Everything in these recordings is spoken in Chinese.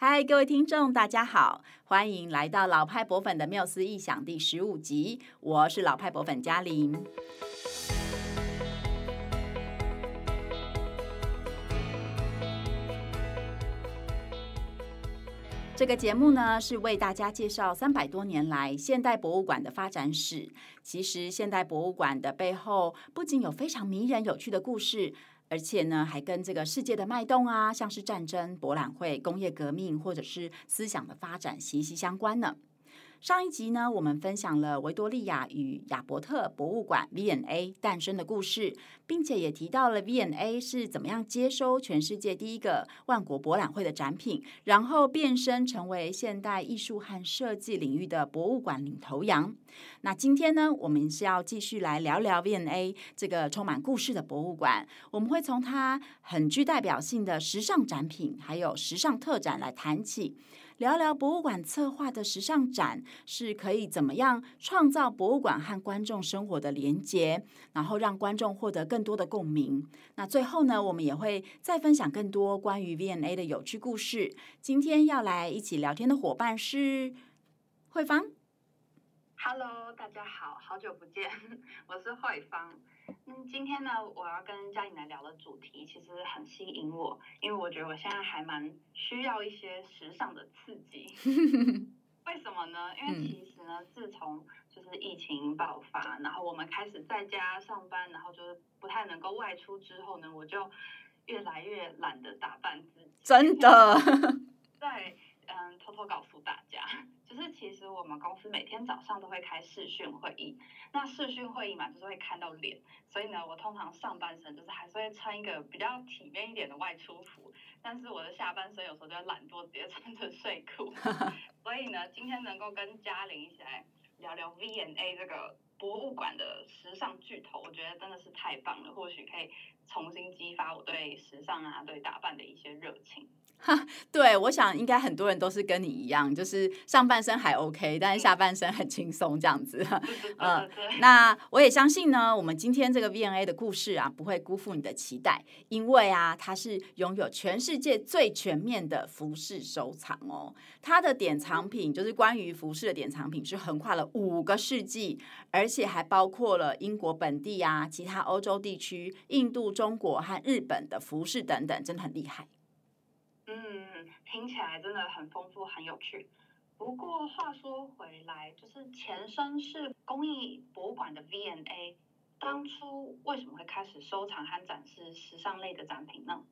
嗨，各位听众，大家好，欢迎来到老派博粉的缪斯异想第十五集，我是老派博粉嘉玲。这个节目呢，是为大家介绍三百多年来现代博物馆的发展史。其实，现代博物馆的背后不仅有非常迷人有趣的故事。而且呢，还跟这个世界的脉动啊，像是战争、博览会、工业革命，或者是思想的发展息息相关呢。上一集呢，我们分享了维多利亚与亚伯特博物馆 V&A 诞生的故事，并且也提到了 V&A 是怎么样接收全世界第一个万国博览会的展品，然后变身成为现代艺术和设计领域的博物馆领头羊。那今天呢，我们是要继续来聊聊 V&A 这个充满故事的博物馆，我们会从它很具代表性的时尚展品，还有时尚特展来谈起。聊聊博物馆策划的时尚展是可以怎么样创造博物馆和观众生活的连接，然后让观众获得更多的共鸣。那最后呢，我们也会再分享更多关于 V&A 的有趣故事。今天要来一起聊天的伙伴是慧芳。Hello，大家好，好久不见，我是慧芳。嗯，今天呢，我要跟嘉颖来聊的主题其实很吸引我，因为我觉得我现在还蛮需要一些时尚的刺激。为什么呢？因为其实呢，自从就是疫情爆发，然后我们开始在家上班，然后就是不太能够外出之后呢，我就越来越懒得打扮自己。真的。对。嗯，偷偷告诉大其实我们公司每天早上都会开视讯会议。那视讯会议嘛，就是会看到脸，所以呢，我通常上半身就是还是会穿一个比较体面一点的外出服，但是我的下半身有时候就会懒惰，直接穿着睡裤。所以呢，今天能够跟嘉玲一起来聊聊 V&A 这个博物馆的时尚巨头，我觉得真的是太棒了，或许可以重新激发我对时尚啊、对打扮的一些热情。哈，对，我想应该很多人都是跟你一样，就是上半身还 OK，但是下半身很轻松这样子。呃，那我也相信呢，我们今天这个 V N A 的故事啊，不会辜负你的期待，因为啊，它是拥有全世界最全面的服饰收藏哦。它的典藏品就是关于服饰的典藏品，是横跨了五个世纪，而且还包括了英国本地啊、其他欧洲地区、印度、中国和日本的服饰等等，真的很厉害。嗯，听起来真的很丰富，很有趣。不过话说回来，就是前身是工艺博物馆的 V&A，当初为什么会开始收藏和展示时尚类的展品呢？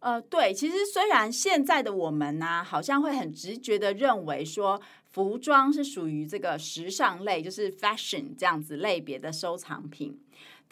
呃，对，其实虽然现在的我们呢、好像会很直觉的认为说，服装是属于这个时尚类，就是 fashion 这样子类别的收藏品。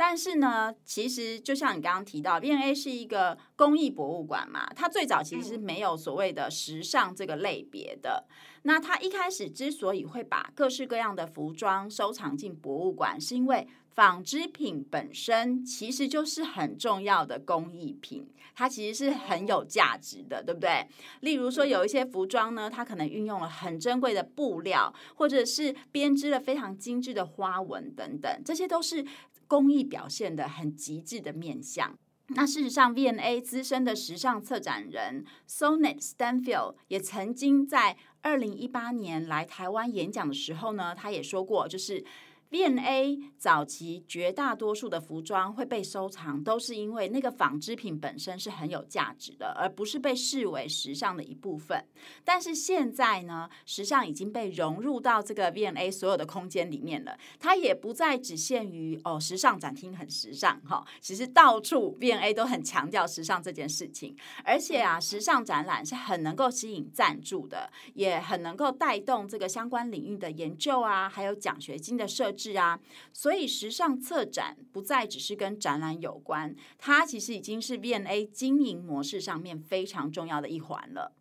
但是呢，其实就像你刚刚提到，V&A 是一个工艺博物馆嘛，它最早其实是没有所谓的时尚这个类别的。那它一开始之所以会把各式各样的服装收藏进博物馆，是因为纺织品本身其实就是很重要的工艺品，它其实是很有价值的，对不对？例如说，有一些服装呢，它可能运用了很珍贵的布料，或者是编织了非常精致的花纹等等，这些都是。工艺表现的很极致的面相。那事实上，V&A 资深的时尚策展人 Sonnet Stanfield 也曾经在二零一八年来台湾演讲的时候呢，他也说过，就是。V&A 早期绝大多数的服装会被收藏，都是因为那个纺织品本身是很有价值的，而不是被视为时尚的一部分。但是现在呢，时尚已经被融入到这个 V&A 所有的空间里面了，它也不再只限于哦，时尚展厅很时尚哈，其实到处 V&A 都很强调时尚这件事情，而且啊，时尚展览是很能够吸引赞助的，也很能够带动这个相关领域的研究啊，还有奖学金的设置。是啊，所以时尚策展不再只是跟展览有关，它其实已经是 V&A 经营模式上面非常重要的一环了。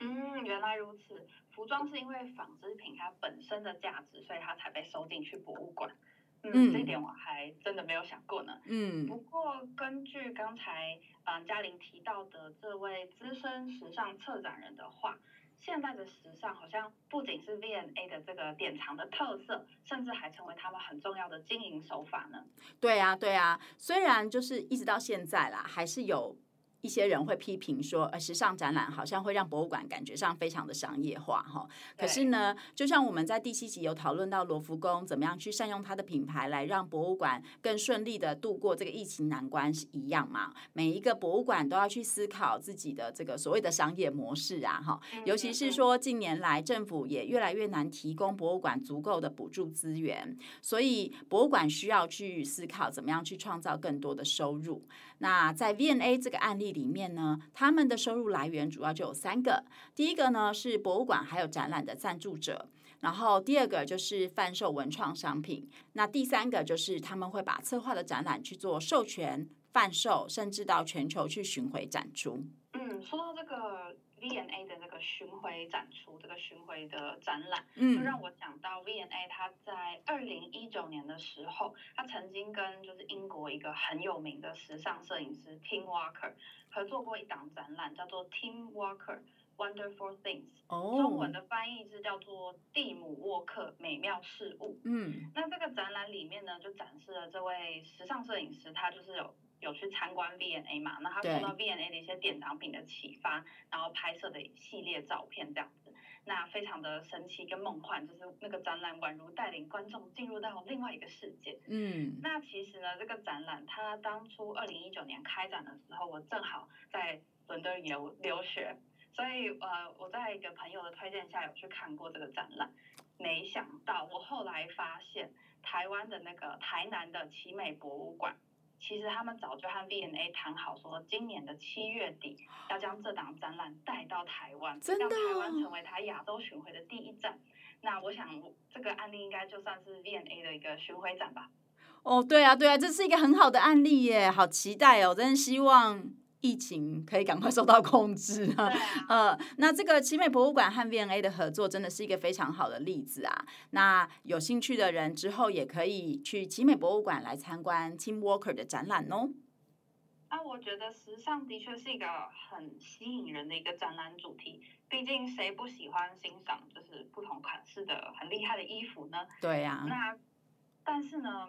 嗯，原来如此。服装是因为纺织品它本身的价值，所以它才被收进去博物馆。嗯，嗯，这一点我还真的没有想过呢。嗯，不过根据刚才嗯嘉玲提到的这位资深时尚策展人的话。现在的时尚好像不仅是 V&A 的这个典藏的特色，甚至还成为他们很重要的经营手法呢。对呀，对呀，虽然就是一直到现在啦，还是有一些人会批评说，呃，时尚展览好像会让博物馆感觉上非常的商业化，哈。可是呢，就像我们在第七集有讨论到罗浮宫怎么样去善用它的品牌来让博物馆更顺利的度过这个疫情难关是一样嘛。每一个博物馆都要去思考自己的这个所谓的商业模式啊，哈。尤其是说近年来政府也越来越难提供博物馆足够的补助资源，所以博物馆需要去思考怎么样去创造更多的收入。那在 V&A 这个案例里面呢，他们的收入来源主要就有三个。第一个呢是博物馆还有展览的赞助者，然后第二个就是贩售文创商品，那第三个就是他们会把策划的展览去做授权、贩售，甚至到全球去巡回展出。嗯，说到这个。V&A 的这个巡回展出，这个巡回的展览，嗯，就让我想到 V&A，他在二零一九年的时候，他曾经跟就是英国一个很有名的时尚摄影师 Tim Walker 合作过一档展览，叫做 Tim Walker Wonderful Things，哦，中文的翻译是叫做蒂姆沃克美妙事物。嗯，那这个展览里面呢，就展示了这位时尚摄影师，他就是有。有去参观 V&A 嘛？那他受到 V&A 的一些典藏品的启发，然后拍摄的一系列照片这样子，那非常的神奇跟梦幻，就是那个展览宛如带领观众进入到另外一个世界。嗯，那其实呢，这个展览它当初二零一九年开展的时候，我正好在伦敦留留学，所以呃，我在一个朋友的推荐下有去看过这个展览。没想到我后来发现，台湾的那个台南的奇美博物馆。其实他们早就和 V&A 谈好，说今年的七月底要将这档展览带到台湾？让台湾成为他亚洲巡回的第一站。那我想这个案例应该就算是 V&A 的一个巡回展吧。哦，对啊，对啊，这是一个很好的案例耶，好期待哦，真的希望。疫情可以赶快受到控制 啊！呃，那这个奇美博物馆和 V&A 的合作真的是一个非常好的例子啊。那有兴趣的人之后也可以去奇美博物馆来参观 Tim Walker 的展览哦。啊，我觉得时尚的确是一个很吸引人的一个展览主题。毕竟谁不喜欢欣赏就是不同款式的很厉害的衣服呢？对呀、啊。那但是呢，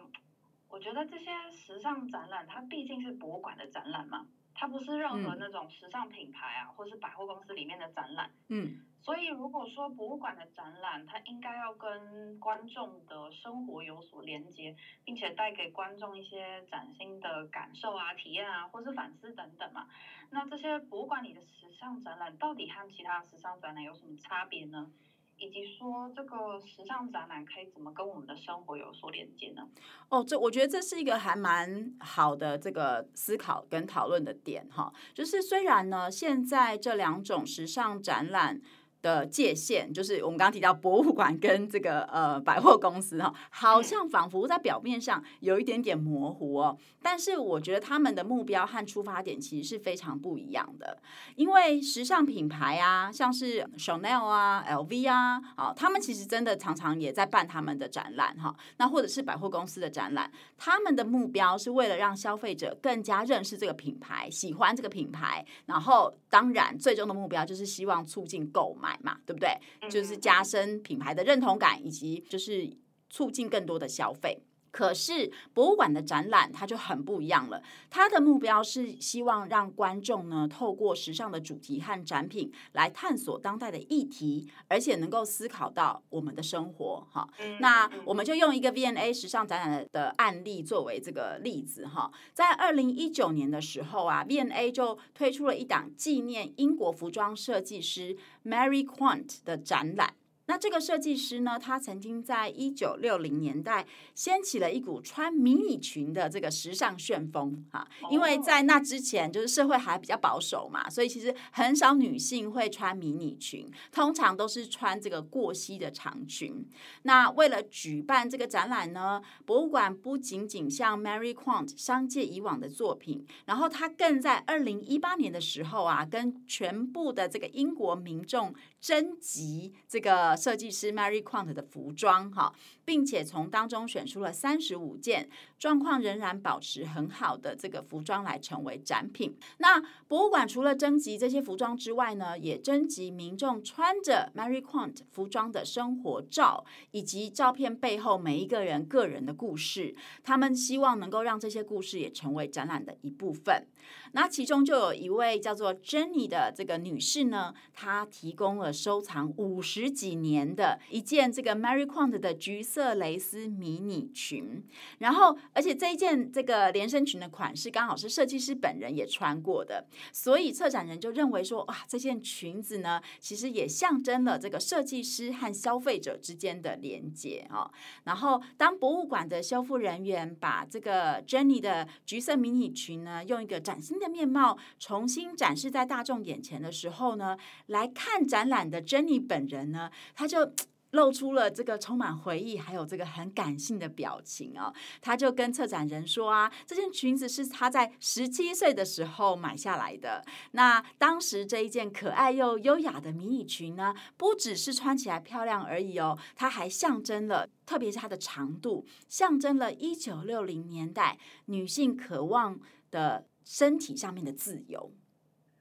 我觉得这些时尚展览它毕竟是博物馆的展览嘛。它不是任何那种时尚品牌啊，嗯、或是百货公司里面的展览。嗯，所以如果说博物馆的展览，它应该要跟观众的生活有所连接，并且带给观众一些崭新的感受啊、体验啊，或是反思等等嘛。那这些博物馆里的时尚展览，到底和其他时尚展览有什么差别呢？以及说这个时尚展览可以怎么跟我们的生活有所连接呢？哦，这我觉得这是一个还蛮好的这个思考跟讨论的点哈。就是虽然呢，现在这两种时尚展览。的界限就是我们刚刚提到博物馆跟这个呃百货公司哈，好像仿佛在表面上有一点点模糊哦。但是我觉得他们的目标和出发点其实是非常不一样的。因为时尚品牌啊，像是 Chanel 啊、LV 啊，哦，他们其实真的常常也在办他们的展览哈。那或者是百货公司的展览，他们的目标是为了让消费者更加认识这个品牌，喜欢这个品牌，然后当然最终的目标就是希望促进购买。嘛，对不对？就是加深品牌的认同感，以及就是促进更多的消费。可是博物馆的展览它就很不一样了，它的目标是希望让观众呢透过时尚的主题和展品来探索当代的议题，而且能够思考到我们的生活。哈，那我们就用一个 V&A 时尚展览的案例作为这个例子哈，在二零一九年的时候啊，V&A 就推出了一档纪念英国服装设计师 Mary Quant 的展览。那这个设计师呢，他曾经在一九六零年代掀起了一股穿迷你裙的这个时尚旋风哈，因为在那之前就是社会还比较保守嘛，所以其实很少女性会穿迷你裙，通常都是穿这个过膝的长裙。那为了举办这个展览呢，博物馆不仅仅向 Mary Quant 商借以往的作品，然后他更在二零一八年的时候啊，跟全部的这个英国民众征集这个。设计师 Mary Quant 的服装哈，并且从当中选出了三十五件状况仍然保持很好的这个服装来成为展品。那博物馆除了征集这些服装之外呢，也征集民众穿着 Mary Quant 服装的生活照，以及照片背后每一个人个人的故事。他们希望能够让这些故事也成为展览的一部分。那其中就有一位叫做 Jenny 的这个女士呢，她提供了收藏五十几年的一件这个 Mary Quant 的橘色蕾丝迷你裙，然后而且这一件这个连身裙的款式刚好是设计师本人也穿过的，所以策展人就认为说，哇，这件裙子呢，其实也象征了这个设计师和消费者之间的连接哦。然后当博物馆的修复人员把这个 Jenny 的橘色迷你裙呢，用一个崭新的面貌重新展示在大众眼前的时候呢，来看展览的 Jenny 本人呢，他就露出了这个充满回忆，还有这个很感性的表情哦。他就跟策展人说啊，这件裙子是他在十七岁的时候买下来的。那当时这一件可爱又优雅的迷你裙呢，不只是穿起来漂亮而已哦，它还象征了，特别是它的长度，象征了一九六零年代女性渴望的身体上面的自由。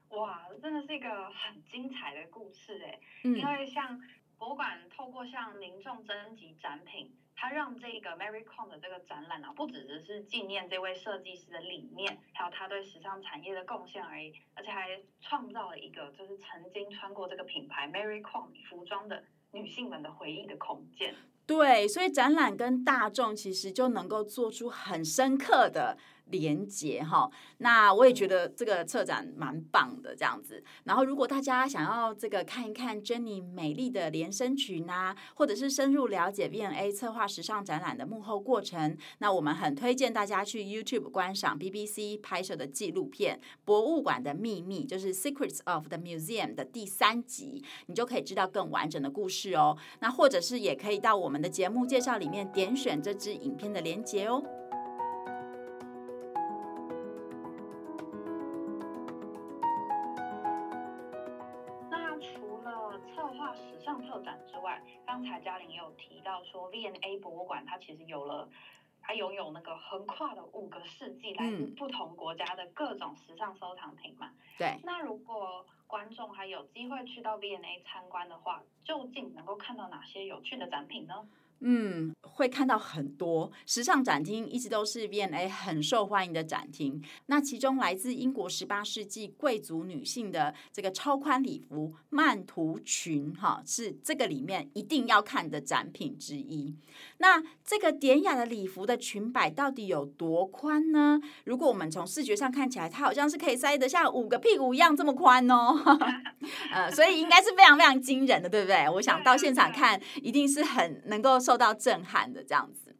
哇，真的是一个很精彩的故事哎，嗯，因为像。博物馆透过向民众征集展品，它让这个 Mary Quant 的这个展览啊，不只只是纪念这位设计师的理念，还有他对时尚产业的贡献而已，而且还创造了一个就是曾经穿过这个品牌 Mary Quant 服装的女性们的回忆的空间。对，所以展览跟大众其实就能够做出很深刻的。连接哈，那我也觉得这个策展蛮棒的这样子。然后，如果大家想要这个看一看 Jenny 美丽的连身裙啊，或者是深入了解 V&A 策划时尚展览的幕后过程，那我们很推荐大家去 YouTube 观赏 BBC 拍摄的纪录片《博物馆的秘密》，就是 Secrets of the Museum 的第三集，你就可以知道更完整的故事哦。那或者是也可以到我们的节目介绍里面点选这支影片的连接哦。说，V&A 博物馆它其实有了，它拥有那个横跨了五个世纪来自不同国家的各种时尚收藏品嘛。对。那如果观众还有机会去到 V&A 参观的话，究竟能够看到哪些有趣的展品呢？嗯，会看到很多时尚展厅，一直都是 V&A 很受欢迎的展厅。那其中来自英国十八世纪贵族女性的这个超宽礼服曼图裙，哈，是这个里面一定要看的展品之一。那这个典雅的礼服的裙摆到底有多宽呢？如果我们从视觉上看起来，它好像是可以塞得下五个屁股一样这么宽哦。呃，所以应该是非常非常惊人的，对不对？我想到现场看，一定是很能够。受到震撼的这样子，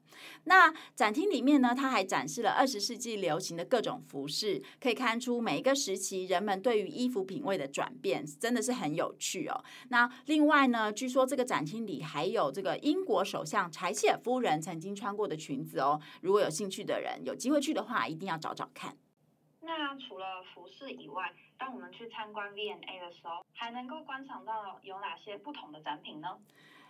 那展厅里面呢，它还展示了二十世纪流行的各种服饰，可以看出每一个时期人们对于衣服品味的转变，真的是很有趣哦。那另外呢，据说这个展厅里还有这个英国首相柴契尔夫人曾经穿过的裙子哦。如果有兴趣的人，有机会去的话，一定要找找看。那除了服饰以外，当我们去参观 VNA 的时候，还能够观赏到有哪些不同的展品呢？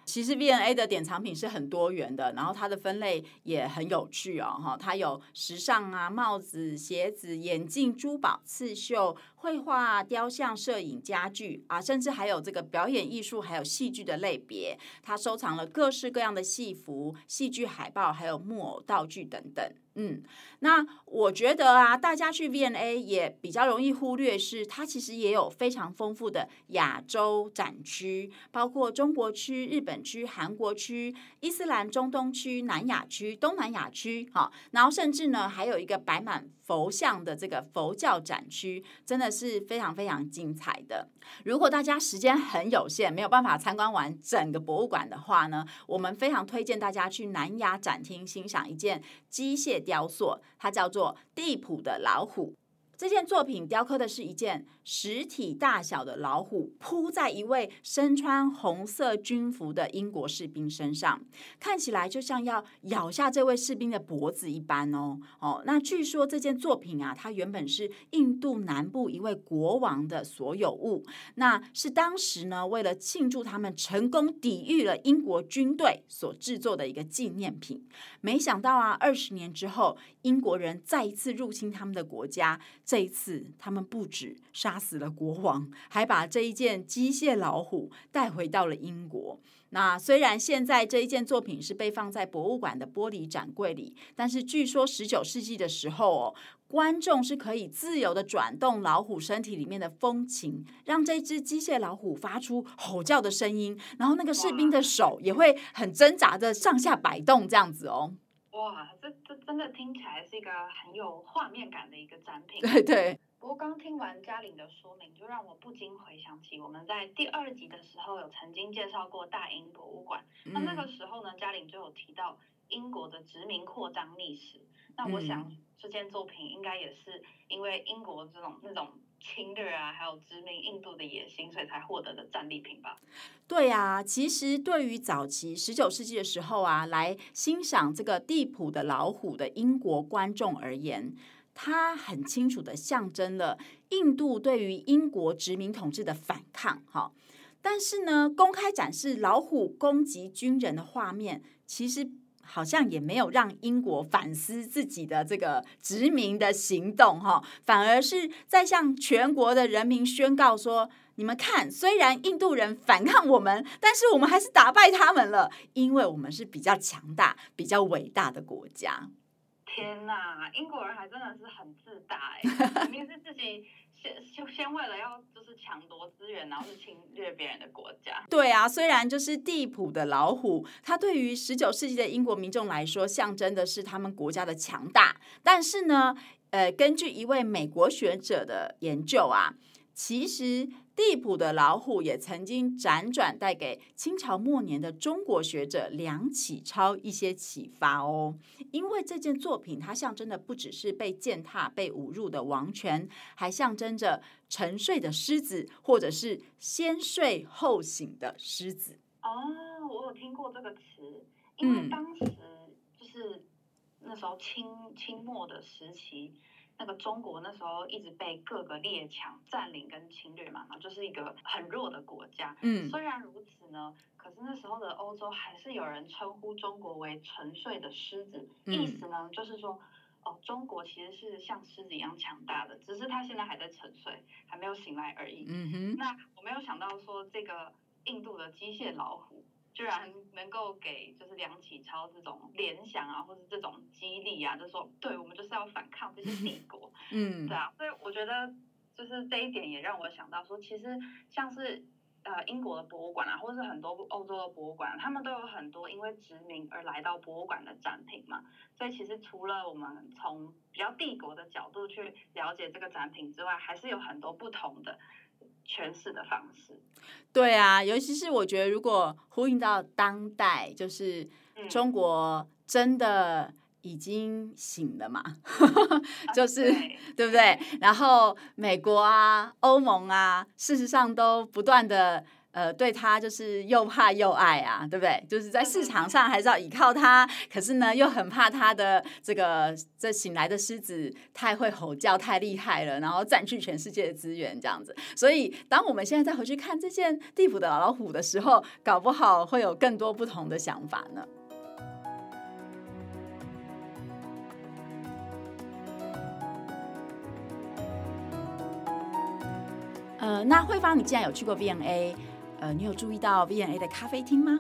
其实 VNA 的典藏品是很多元的，然后它的分类也很有趣哦，哈，它有时尚啊、帽子、鞋子、眼镜、珠宝、刺绣、绘画、雕像、摄影、家具啊，甚至还有这个表演艺术，还有戏剧的类别。它收藏了各式各样的戏服、戏剧海报，还有木偶道具等等。嗯，那我觉得啊，大家去 V&A 也比较容易忽略是，它其实也有非常丰富的亚洲展区，包括中国区、日本区、韩国区、伊斯兰中东区、南亚区、东南亚区，好，然后甚至呢还有一个摆满佛像的这个佛教展区，真的是非常非常精彩的。如果大家时间很有限，没有办法参观完整个博物馆的话呢，我们非常推荐大家去南亚展厅欣赏一件机械雕塑，它叫做地普的老虎。这件作品雕刻的是一件实体大小的老虎扑在一位身穿红色军服的英国士兵身上，看起来就像要咬下这位士兵的脖子一般哦哦。那据说这件作品啊，它原本是印度南部一位国王的所有物，那是当时呢为了庆祝他们成功抵御了英国军队所制作的一个纪念品。没想到啊，二十年之后，英国人再一次入侵他们的国家。这一次，他们不止杀死了国王，还把这一件机械老虎带回到了英国。那虽然现在这一件作品是被放在博物馆的玻璃展柜里，但是据说十九世纪的时候哦，观众是可以自由的转动老虎身体里面的风琴，让这只机械老虎发出吼叫的声音，然后那个士兵的手也会很挣扎的上下摆动，这样子哦。哇，这这真的听起来是一个很有画面感的一个展品。对对。不过刚听完嘉玲的说明，就让我不禁回想起我们在第二集的时候有曾经介绍过大英博物馆。嗯、那那个时候呢，嘉玲就有提到英国的殖民扩张历史。那我想这件作品应该也是因为英国这种那种侵略啊，还有殖民印度的野心，所以才获得的战利品吧？对啊，其实对于早期十九世纪的时候啊，来欣赏这个地谱的老虎的英国观众而言。它很清楚地象征了印度对于英国殖民统治的反抗，哈。但是呢，公开展示老虎攻击军人的画面，其实好像也没有让英国反思自己的这个殖民的行动，哈。反而是在向全国的人民宣告说：你们看，虽然印度人反抗我们，但是我们还是打败他们了，因为我们是比较强大、比较伟大的国家。天呐，英国人还真的是很自大哎，明明是自己先就先为了要就是抢夺资源，然后是侵略别人的国家。对啊，虽然就是地普的老虎，它对于十九世纪的英国民众来说，象征的是他们国家的强大，但是呢，呃，根据一位美国学者的研究啊，其实。地谱的老虎也曾经辗转带给清朝末年的中国学者梁启超一些启发哦。因为这件作品，它象征的不只是被践踏、被侮辱的王权，还象征着沉睡的狮子，或者是先睡后醒的狮子。哦，我有听过这个词，因为当时就是那时候清清末的时期。那个中国那时候一直被各个列强占领跟侵略嘛，就是一个很弱的国家。嗯，虽然如此呢，可是那时候的欧洲还是有人称呼中国为沉睡的狮子，嗯、意思呢就是说，哦，中国其实是像狮子一样强大的，只是它现在还在沉睡，还没有醒来而已。嗯哼，那我没有想到说这个印度的机械老虎。居然能够给就是梁启超这种联想啊，或者这种激励啊，就是说，对我们就是要反抗这些帝国，嗯，对啊，所以我觉得就是这一点也让我想到说，其实像是呃英国的博物馆啊，或者是很多欧洲的博物馆，他们都有很多因为殖民而来到博物馆的展品嘛，所以其实除了我们从比较帝国的角度去了解这个展品之外，还是有很多不同的。诠释的方式，对啊，尤其是我觉得，如果呼应到当代，就是中国真的已经醒了嘛，嗯、就是、对不对？然后美国啊、欧盟啊，事实上都不断的。呃，对他就是又怕又爱啊，对不对？就是在市场上还是要依靠他，可是呢，又很怕他的这个这醒来的狮子太会吼叫，太厉害了，然后占据全世界的资源这样子。所以，当我们现在再回去看这件地府的老虎的时候，搞不好会有更多不同的想法呢。呃，那慧芳，你既然有去过 V&A。呃，你有注意到 V&A 的咖啡厅吗？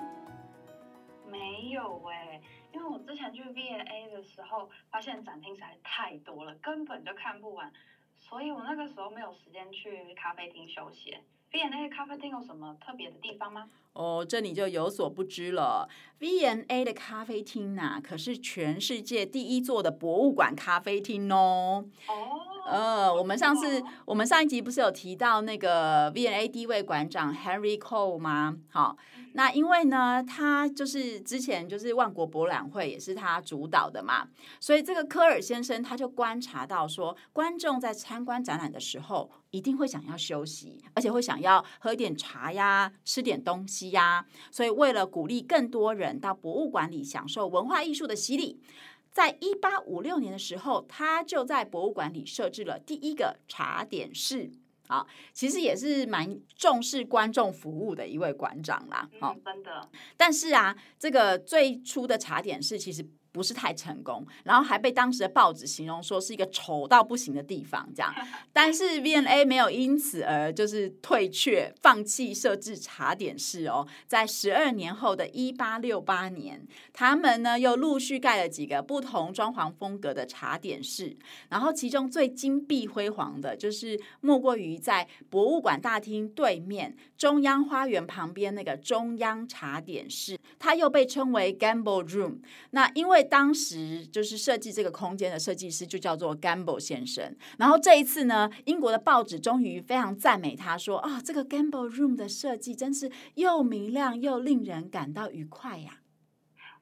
没有哎、欸，因为我之前去 V&A 的时候，发现展厅实在太多了，根本就看不完，所以我那个时候没有时间去咖啡厅休息。V&A 的咖啡厅有什么特别的地方吗？哦，这你就有所不知了。V&A 的咖啡厅呐、啊，可是全世界第一座的博物馆咖啡厅哦。哦。呃，我们上次我们上一集不是有提到那个 V&A 第一位馆长 Henry Cole 吗？好，那因为呢，他就是之前就是万国博览会也是他主导的嘛，所以这个科尔先生他就观察到说，观众在参观展览的时候一定会想要休息，而且会想要喝一点茶呀，吃点东西呀，所以为了鼓励更多人到博物馆里享受文化艺术的洗礼。在一八五六年的时候，他就在博物馆里设置了第一个茶点室。好，其实也是蛮重视观众服务的一位馆长啦。好，真的。但是啊，这个最初的茶点室其实不是太成功，然后还被当时的报纸形容说是一个丑到不行的地方，这样。但是 V&A 没有因此而就是退却，放弃设置茶点室哦。在十二年后的一八六八年，他们呢又陆续盖了几个不同装潢风格的茶点室，然后其中最金碧辉煌的，就是莫过于在博物馆大厅对面中央花园旁边那个中央茶点室，它又被称为 Gamble Room。那因为当时就是设计这个空间的设计师就叫做 Gamble 先生，然后这一次呢，英国的报纸终于非常赞美他说啊、哦，这个 Gamble Room 的设计真是又明亮又令人感到愉快呀！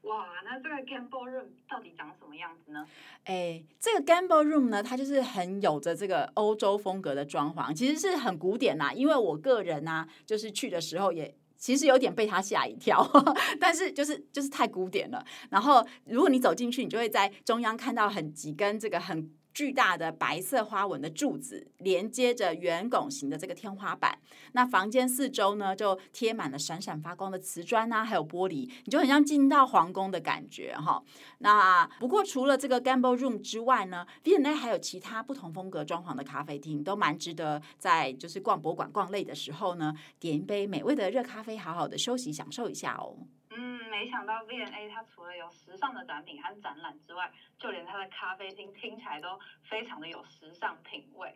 哇，那这个 Gamble Room 到底长什么样子呢？哎，这个 Gamble Room 呢，它就是很有着这个欧洲风格的装潢，其实是很古典呐。因为我个人呢、啊，就是去的时候也。其实有点被他吓一跳，但是就是就是太古典了。然后如果你走进去，你就会在中央看到很几根这个很。巨大的白色花纹的柱子连接着圆拱形的这个天花板，那房间四周呢就贴满了闪闪发光的瓷砖啊，还有玻璃，你就很像进到皇宫的感觉哈。那不过除了这个 Gamble Room 之外呢，V&A 还有其他不同风格装潢的咖啡厅，都蛮值得在就是逛博物馆逛累的时候呢，点一杯美味的热咖啡，好好的休息享受一下哦。嗯，没想到 V&A 它除了有时尚的展品和展览之外，就连它的咖啡厅听起来都非常的有时尚品味。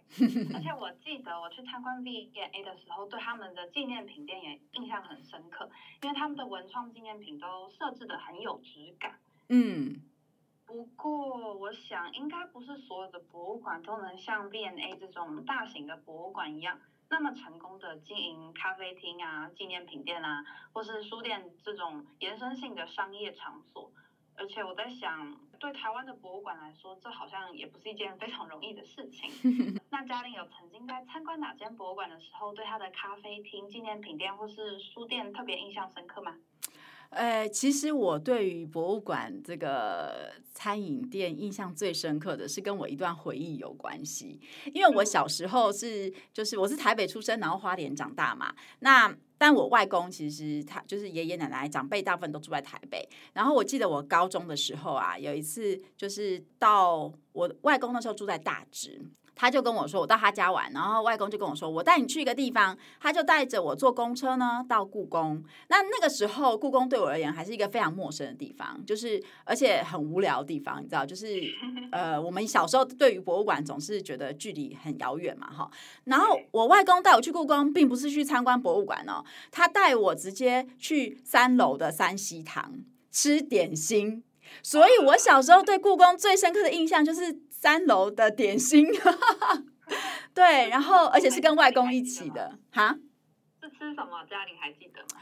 而且我记得我去参观 V&A 的时候，对他们的纪念品店也印象很深刻，因为他们的文创纪念品都设置的很有质感。嗯，不过我想应该不是所有的博物馆都能像 V&A 这种大型的博物馆一样。那么成功的经营咖啡厅啊、纪念品店啊，或是书店这种延伸性的商业场所，而且我在想，对台湾的博物馆来说，这好像也不是一件非常容易的事情。那嘉玲有曾经在参观哪间博物馆的时候，对他的咖啡厅、纪念品店或是书店特别印象深刻吗？呃，其实我对于博物馆这个餐饮店印象最深刻的是跟我一段回忆有关系，因为我小时候是就是我是台北出生，然后花莲长大嘛。那但我外公其实他就是爷爷奶奶长辈大部分都住在台北。然后我记得我高中的时候啊，有一次就是到我外公那时候住在大直。他就跟我说，我到他家玩，然后外公就跟我说，我带你去一个地方。他就带着我坐公车呢到故宫。那那个时候，故宫对我而言还是一个非常陌生的地方，就是而且很无聊的地方，你知道，就是 呃，我们小时候对于博物馆总是觉得距离很遥远嘛，哈。然后我外公带我去故宫，并不是去参观博物馆哦，他带我直接去三楼的三希堂吃点心。所以我小时候对故宫最深刻的印象就是。三楼的点心，对，然后而且是跟外公一起的，哈？是吃什么？嘉玲还记得吗？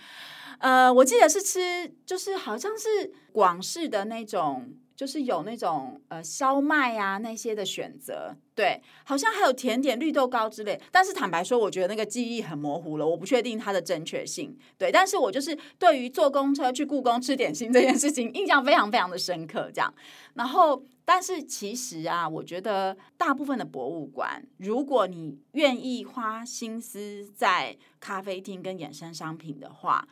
呃，我记得是吃，就是好像是广式的那种。就是有那种呃烧麦啊那些的选择，对，好像还有甜点绿豆糕之类。但是坦白说，我觉得那个记忆很模糊了，我不确定它的正确性。对，但是我就是对于坐公车去故宫吃点心这件事情印象非常非常的深刻。这样，然后但是其实啊，我觉得大部分的博物馆，如果你愿意花心思在咖啡厅跟衍生商品的话，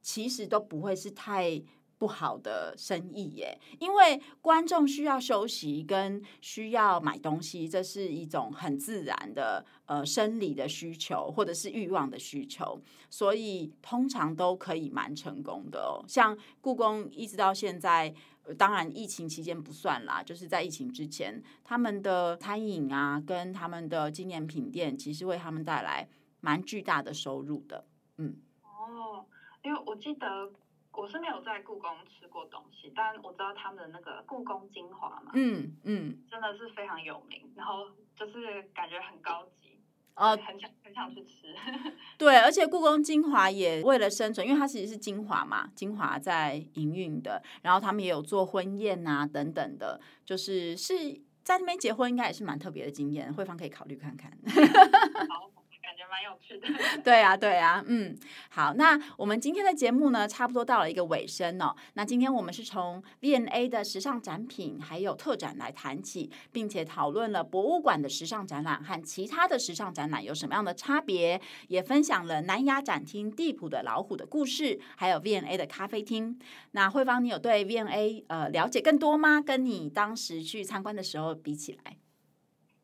其实都不会是太。不好的生意耶，因为观众需要休息跟需要买东西，这是一种很自然的呃生理的需求或者是欲望的需求，所以通常都可以蛮成功的哦。像故宫一直到现在，当然疫情期间不算啦，就是在疫情之前，他们的餐饮啊跟他们的纪念品店，其实为他们带来蛮巨大的收入的。嗯，哦，因为我记得。我是没有在故宫吃过东西，但我知道他们的那个故宫精华嘛，嗯嗯，真的是非常有名，然后就是感觉很高级，呃，很想很想去吃。对，而且故宫精华也为了生存，因为它其实是精华嘛，精华在营运的，然后他们也有做婚宴啊等等的，就是是在那边结婚，应该也是蛮特别的经验，慧芳可以考虑看看。蛮有趣的。对啊，对啊，嗯，好，那我们今天的节目呢，差不多到了一个尾声哦。那今天我们是从 V N A 的时尚展品还有特展来谈起，并且讨论了博物馆的时尚展览和其他的时尚展览有什么样的差别，也分享了南雅展厅地普的老虎的故事，还有 V N A 的咖啡厅。那慧芳，你有对 V N A 呃了解更多吗？跟你当时去参观的时候比起来？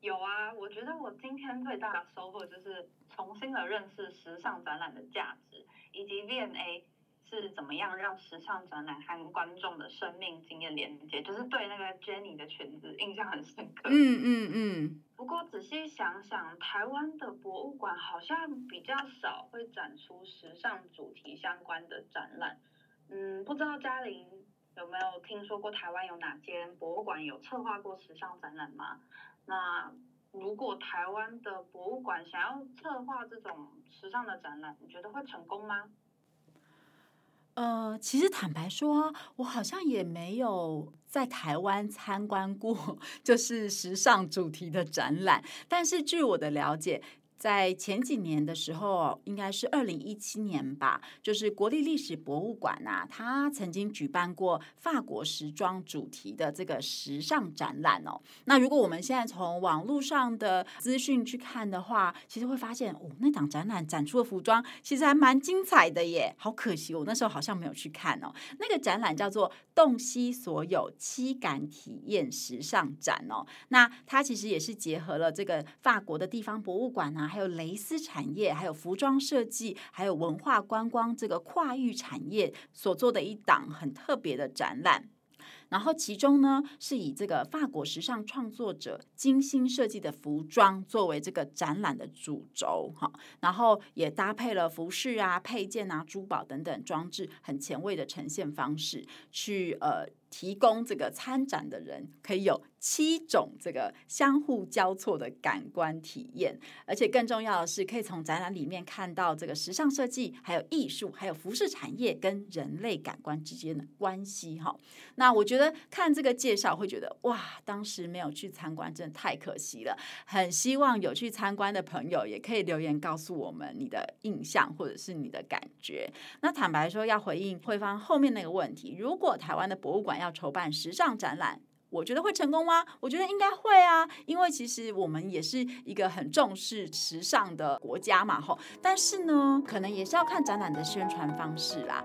有啊，我觉得我今天最大的收获就是重新的认识时尚展览的价值，以及 V&A 是怎么样让时尚展览和观众的生命经验连接，就是对那个 Jenny 的裙子印象很深刻。嗯嗯嗯。不过仔细想想，台湾的博物馆好像比较少会展出时尚主题相关的展览。嗯，不知道嘉玲有没有听说过台湾有哪间博物馆有策划过时尚展览吗？那如果台湾的博物馆想要策划这种时尚的展览，你觉得会成功吗？呃，其实坦白说，我好像也没有在台湾参观过，就是时尚主题的展览。但是据我的了解，在前几年的时候，应该是二零一七年吧，就是国立历史博物馆啊，它曾经举办过法国时装主题的这个时尚展览哦。那如果我们现在从网络上的资讯去看的话，其实会发现哦，那档展览展出的服装其实还蛮精彩的耶。好可惜，我那时候好像没有去看哦。那个展览叫做“洞悉所有七感体验时尚展”哦。那它其实也是结合了这个法国的地方博物馆啊。还有蕾丝产业，还有服装设计，还有文化观光这个跨域产业所做的一档很特别的展览。然后其中呢，是以这个法国时尚创作者精心设计的服装作为这个展览的主轴哈，然后也搭配了服饰啊、配件啊、珠宝等等装置，很前卫的呈现方式，去呃。提供这个参展的人可以有七种这个相互交错的感官体验，而且更重要的是，可以从展览里面看到这个时尚设计、还有艺术、还有服饰产业跟人类感官之间的关系。哈，那我觉得看这个介绍会觉得哇，当时没有去参观真的太可惜了。很希望有去参观的朋友也可以留言告诉我们你的印象或者是你的感觉。那坦白说，要回应慧芳后面那个问题，如果台湾的博物馆要筹办时尚展览，我觉得会成功吗？我觉得应该会啊，因为其实我们也是一个很重视时尚的国家嘛，吼。但是呢，可能也是要看展览的宣传方式啦。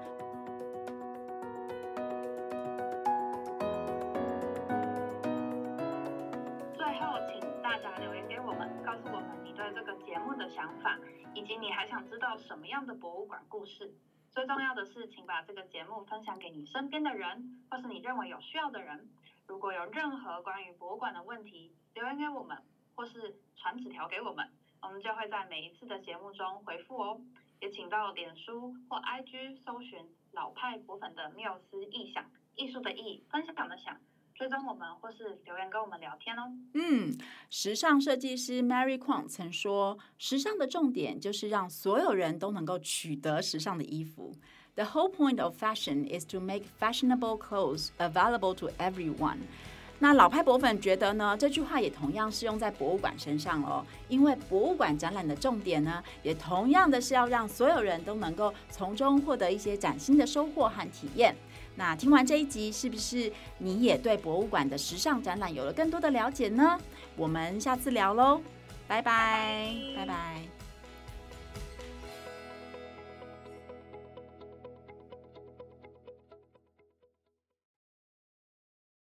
最后，请大家留言给我们，告诉我们你对这个节目的想法，以及你还想知道什么样的博物馆故事。最重要的是，请把这个节目分享给你身边的人，或是你认为有需要的人。如果有任何关于博物馆的问题，留言给我们，或是传纸条给我们，我们就会在每一次的节目中回复哦。也请到脸书或 IG 搜寻“老派博粉”的妙思意想，艺术的艺，分享的想。追踪我们，或是留言跟我们聊天哦。嗯，时尚设计师 Mary Kwong 曾说：“时尚的重点就是让所有人都能够取得时尚的衣服。The whole point of fashion is to make fashionable clothes available to everyone。”那老派博粉觉得呢？这句话也同样适用在博物馆身上哦。因为博物馆展览的重点呢，也同样的是要让所有人都能够从中获得一些崭新的收获和体验。那听完这一集，是不是你也对博物馆的时尚展览有了更多的了解呢？我们下次聊喽，拜拜，拜拜。